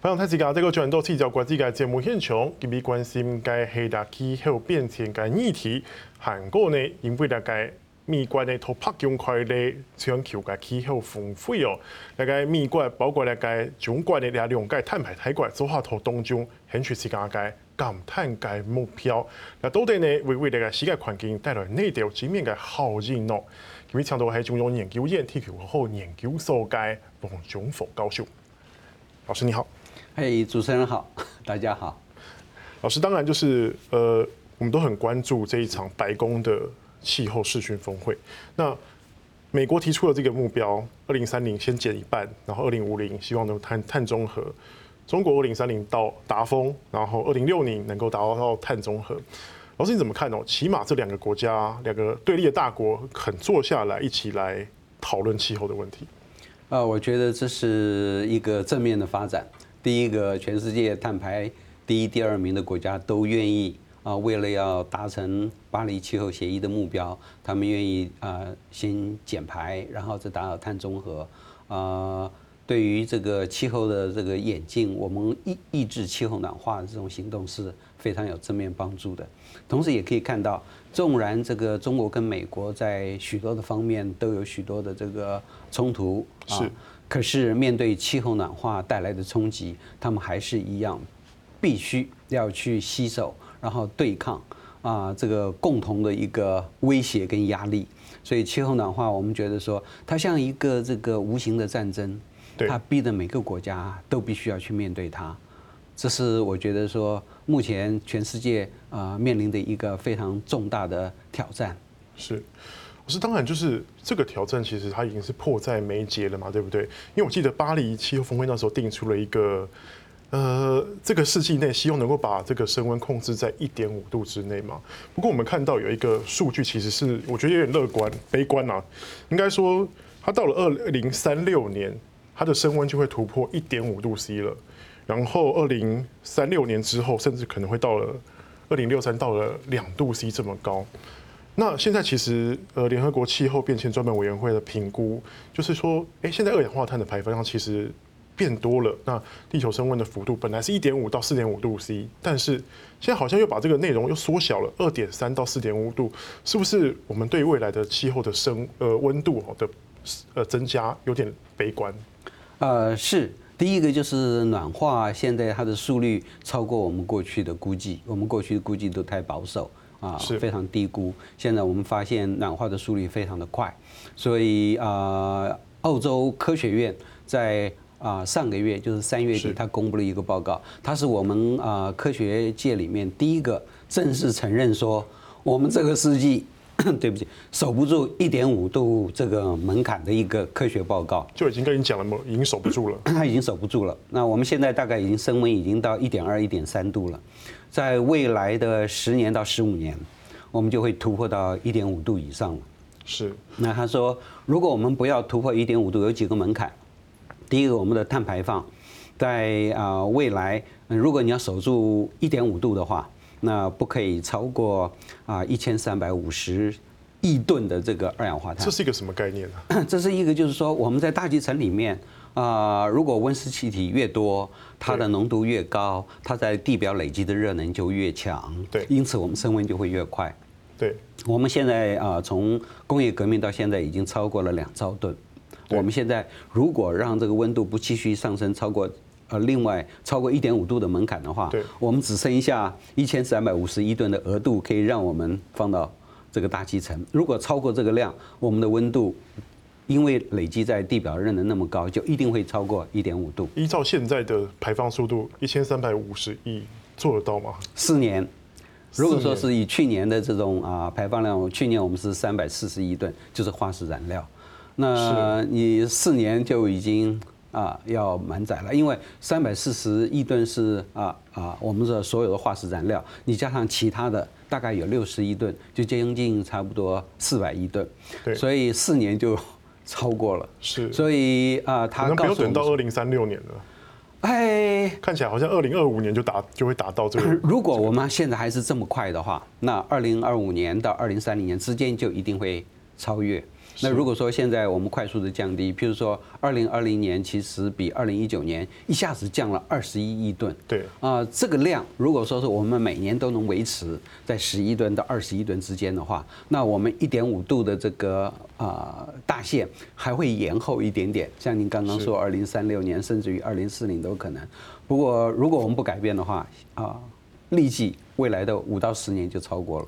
欢迎大家这个转到聚焦国际的节目现场，特别关心该黑大气候变迁该议题。韩国呢，因为大概美国呢，拖拍强快的全球的气候峰会哦，那个美国包括大概中国的两个碳排大国做下头当中，很出时间该减碳该目标。那到底呢，会为大家世界环境带来哪条正面的效应呢？今日请到系中央研究院地球气候研究所该王忠福教授，老师你好。嘿，主持人好，大家好。老师，当然就是呃，我们都很关注这一场白宫的气候视讯峰会。那美国提出了这个目标，二零三零先减一半，然后二零五零希望能碳碳中和。中国二零三零到达峰，然后二零六零能够达到到碳中和。老师你怎么看哦？起码这两个国家，两个对立的大国，肯坐下来一起来讨论气候的问题。呃，我觉得这是一个正面的发展。第一个，全世界碳排第一、第二名的国家都愿意啊，为了要达成巴黎气候协议的目标，他们愿意啊先减排，然后再达到碳中和。啊，对于这个气候的这个演进，我们抑抑制气候暖化的这种行动是非常有正面帮助的。同时，也可以看到，纵然这个中国跟美国在许多的方面都有许多的这个冲突啊。可是面对气候暖化带来的冲击，他们还是一样，必须要去携手，然后对抗啊这个共同的一个威胁跟压力。所以气候暖化，我们觉得说它像一个这个无形的战争，它逼得每个国家都必须要去面对它。这是我觉得说目前全世界啊面临的一个非常重大的挑战。是。可是当然，就是这个挑战，其实它已经是迫在眉睫了嘛，对不对？因为我记得巴黎气候峰会那时候定出了一个，呃，这个世纪内希望能够把这个升温控制在一点五度之内嘛。不过我们看到有一个数据，其实是我觉得有点乐观、悲观啊。应该说，它到了二零三六年，它的升温就会突破一点五度 C 了。然后二零三六年之后，甚至可能会到了二零六三到了两度 C 这么高。那现在其实，呃，联合国气候变迁专门委员会的评估就是说，哎，现在二氧化碳的排放量其实变多了。那地球升温的幅度本来是一点五到四点五度 C，但是现在好像又把这个内容又缩小了，二点三到四点五度，是不是我们对未来的气候的升呃温度的呃增加有点悲观？呃，是第一个就是暖化，现在它的速率超过我们过去的估计，我们过去的估计都太保守。啊，是非常低估。现在我们发现暖化的速率非常的快，所以啊，澳洲科学院在啊上个月就是三月底，他公布了一个报告，他是我们啊科学界里面第一个正式承认说，我们这个世纪，对不起，守不住一点五度这个门槛的一个科学报告，就已经跟你讲了嘛，已经守不住了，他已经守不住了。那我们现在大概已经升温已经到一点二、一点三度了。在未来的十年到十五年，我们就会突破到一点五度以上了。是。那他说，如果我们不要突破一点五度，有几个门槛。第一个，我们的碳排放，在啊未来，如果你要守住一点五度的话，那不可以超过啊一千三百五十亿吨的这个二氧化碳。这是一个什么概念呢？这是一个，就是说我们在大气层里面。啊，如果温室气体越多，它的浓度越高，它在地表累积的热能就越强。对，因此我们升温就会越快。对，我们现在啊，从工业革命到现在已经超过了两兆吨。我们现在如果让这个温度不继续上升，超过呃另外超过一点五度的门槛的话，我们只剩下一千三百五十一吨的额度可以让我们放到这个大气层。如果超过这个量，我们的温度。因为累积在地表热能那么高，就一定会超过一点五度。依照现在的排放速度，一千三百五十亿做得到吗？四年，如果说是以去年的这种啊排放量，去年我们是三百四十亿吨，就是化石燃料。那你四年就已经啊要满载了，因为三百四十亿吨是啊啊我们的所有的化石燃料，你加上其他的大概有六十亿吨，就将近差不多四百亿吨。对，所以四年就。超过了，是，所以啊，他可能不用等到二零三六年了。哎，看起来好像二零二五年就达就会达到这个。如果我们现在还是这么快的话，那二零二五年到二零三零年之间就一定会超越。那如果说现在我们快速的降低，譬如说二零二零年其实比二零一九年一下子降了二十一亿吨，对啊，这个量如果说是我们每年都能维持在十一吨到二十一吨之间的话，那我们一点五度的这个啊大限还会延后一点点，像您刚刚说二零三六年甚至于二零四零都可能。不过如果我们不改变的话啊，立即未来的五到十年就超过了。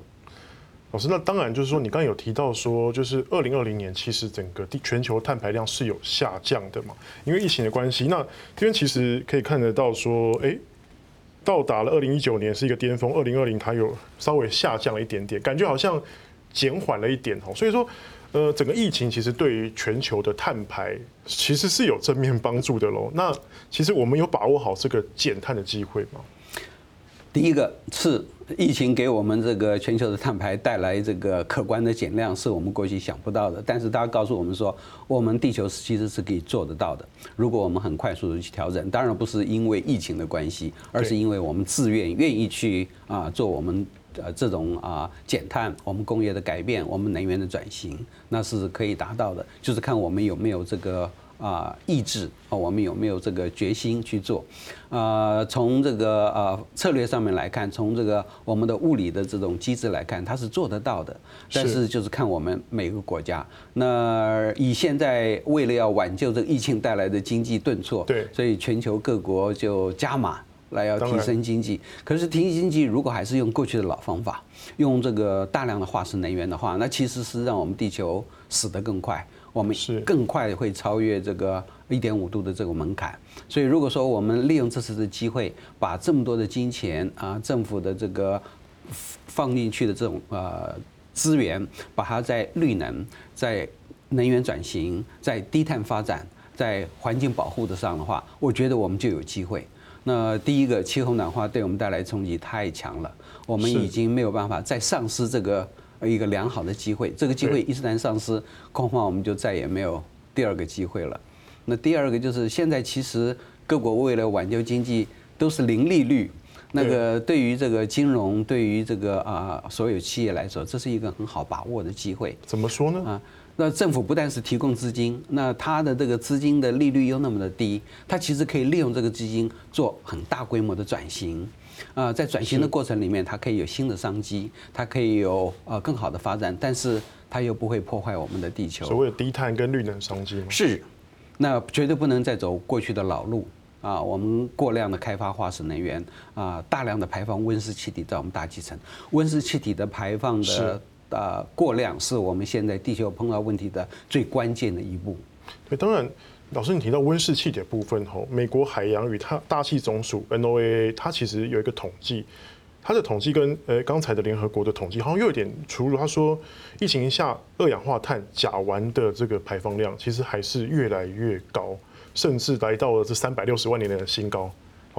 老师，那当然就是说，你刚刚有提到说，就是二零二零年其实整个地全球碳排量是有下降的嘛，因为疫情的关系。那这边其实可以看得到说，哎，到达了二零一九年是一个巅峰，二零二零它有稍微下降了一点点，感觉好像减缓了一点哦。所以说，呃，整个疫情其实对于全球的碳排其实是有正面帮助的喽。那其实我们有把握好这个减碳的机会吗？第一个是疫情给我们这个全球的碳排带来这个可观的减量，是我们过去想不到的。但是大家告诉我们说，我们地球其实是可以做得到的。如果我们很快速的去调整，当然不是因为疫情的关系，而是因为我们自愿愿意去啊做我们呃这种啊减碳、我们工业的改变、我们能源的转型，那是可以达到的。就是看我们有没有这个。啊，意志啊，我们有没有这个决心去做？呃，从这个呃策略上面来看，从这个我们的物理的这种机制来看，它是做得到的。但是就是看我们每个国家。那以现在为了要挽救这个疫情带来的经济顿挫，对，所以全球各国就加码来要提升经济。可是提升经济如果还是用过去的老方法，用这个大量的化石能源的话，那其实是让我们地球死得更快。我们是更快会超越这个一点五度的这个门槛，所以如果说我们利用这次的机会，把这么多的金钱啊，政府的这个放进去的这种呃资源，把它在绿能、在能源转型、在低碳发展、在环境保护的上的话，我觉得我们就有机会。那第一个，气候暖化对我们带来冲击太强了，我们已经没有办法再丧失这个。一个良好的机会，这个机会一旦丧失，恐怕我们就再也没有第二个机会了。那第二个就是现在其实各国为了挽救经济都是零利率，那个对于这个金融，对于这个啊所有企业来说，这是一个很好把握的机会。怎么说呢？啊，那政府不但是提供资金，那它的这个资金的利率又那么的低，它其实可以利用这个资金做很大规模的转型。啊，在转型的过程里面，它可以有新的商机，它可以有呃更好的发展，但是它又不会破坏我们的地球。所谓的低碳跟绿能商机吗？是，那绝对不能再走过去的老路啊！我们过量的开发化石能源啊，大量的排放温室气体在我们大气层，温室气体的排放的呃过量，是我们现在地球碰到问题的最关键的一步。对，当然。老师，你提到温室气体的部分吼，美国海洋与它大气总署 NOAA 它其实有一个统计，它的统计跟呃刚才的联合国的统计好像又有点出入。他说，疫情下二氧化碳甲烷的这个排放量其实还是越来越高，甚至来到了这三百六十万年的新高。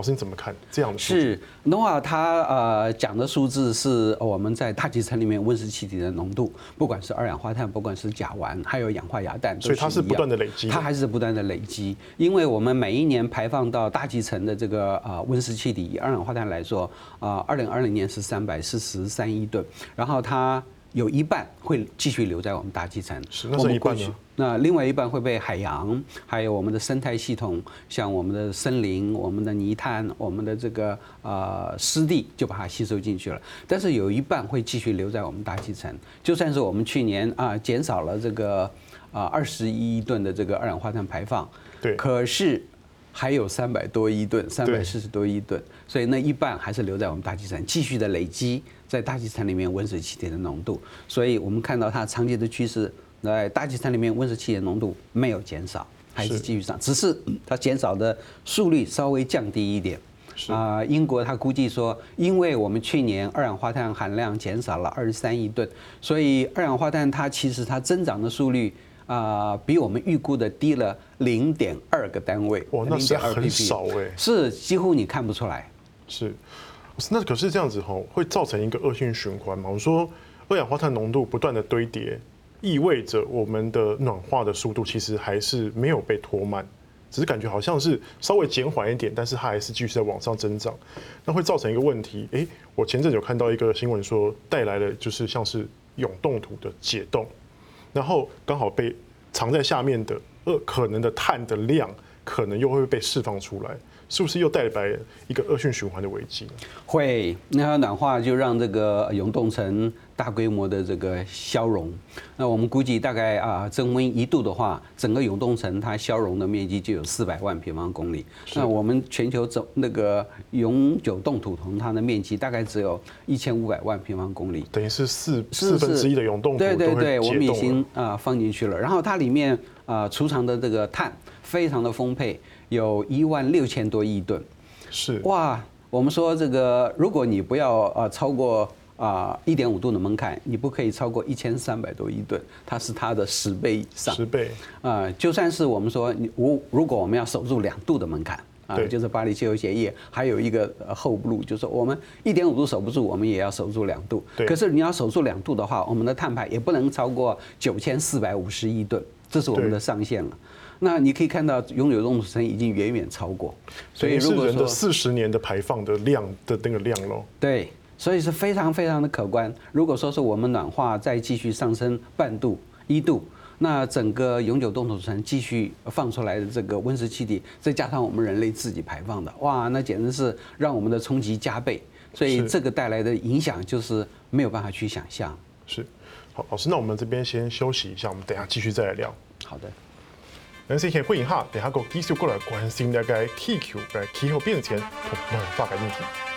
老师你怎么看这样的数字？是 NOAA 他呃讲的数字是我们在大气层里面温室气体的浓度，不管是二氧化碳，不管是甲烷，还有氧化亚氮，所以它是不断的累积，它还是不断的累积。因为我们每一年排放到大气层的这个呃温室气体，以二氧化碳来说，啊，二零二零年是三百四十三亿吨，然后它。有一半会继续留在我们大气层，是那是一半呢？那另外一半会被海洋，还有我们的生态系统，像我们的森林、我们的泥滩、我们的这个呃湿地，就把它吸收进去了。但是有一半会继续留在我们大气层。就算是我们去年啊减少了这个啊二十一亿吨的这个二氧化碳排放，对，可是还有三百多亿吨，三百四十多亿吨，所以那一半还是留在我们大气层，继续的累积。在大气层里面温室气体的浓度，所以我们看到它长期的趋势，在大气层里面温室气体的浓度没有减少，还是继续上，只是它减少的速率稍微降低一点。啊，英国它估计说，因为我们去年二氧化碳含量减少了二十三亿吨，所以二氧化碳它其实它增长的速率啊，比我们预估的低了零点二个单位。哇，那是很少哎，是几乎你看不出来。是。那可是这样子吼，会造成一个恶性循环嘛？我说二氧化碳浓度不断的堆叠，意味着我们的暖化的速度其实还是没有被拖慢，只是感觉好像是稍微减缓一点，但是它还是继续在往上增长。那会造成一个问题，诶，我前阵有看到一个新闻说，带来了就是像是永冻土的解冻，然后刚好被藏在下面的呃可能的碳的量，可能又会被释放出来。是不是又带来一个恶性循环的危机？会，那它暖化就让这个永冻层大规模的这个消融。那我们估计大概啊，增温一度的话，整个永冻层它消融的面积就有四百万平方公里。那我们全球总那个永久冻土层，它的面积大概只有一千五百万平方公里，等于是四四分之一的永冻土。对对对，我们已经啊放进去了。然后它里面啊储藏的这个碳非常的丰沛。有一万六千多亿吨，是哇。我们说这个，如果你不要呃超过啊一点五度的门槛，你不可以超过一千三百多亿吨，它是它的十倍以上。十倍啊，就算是我们说你如如果我们要守住两度的门槛啊，就是巴黎气候协议还有一个后路，就是我们一点五度守不住，我们也要守住两度。可是你要守住两度的话，我们的碳排也不能超过九千四百五十亿吨，这是我们的上限了。那你可以看到，永久冻土层已经远远超过，所以如果说四十年的排放的量的那个量喽，对，所以是非常非常的可观。如果说是我们暖化再继续上升半度一度，那整个永久冻土层继续放出来的这个温室气体，再加上我们人类自己排放的，哇，那简直是让我们的冲击加倍。所以这个带来的影响就是没有办法去想象。是，好，老师，那我们这边先休息一下，我们等下继续再来聊。好的。咱先回应下，等下个继续过来关心大概地球、个气候变迁同文化的问题。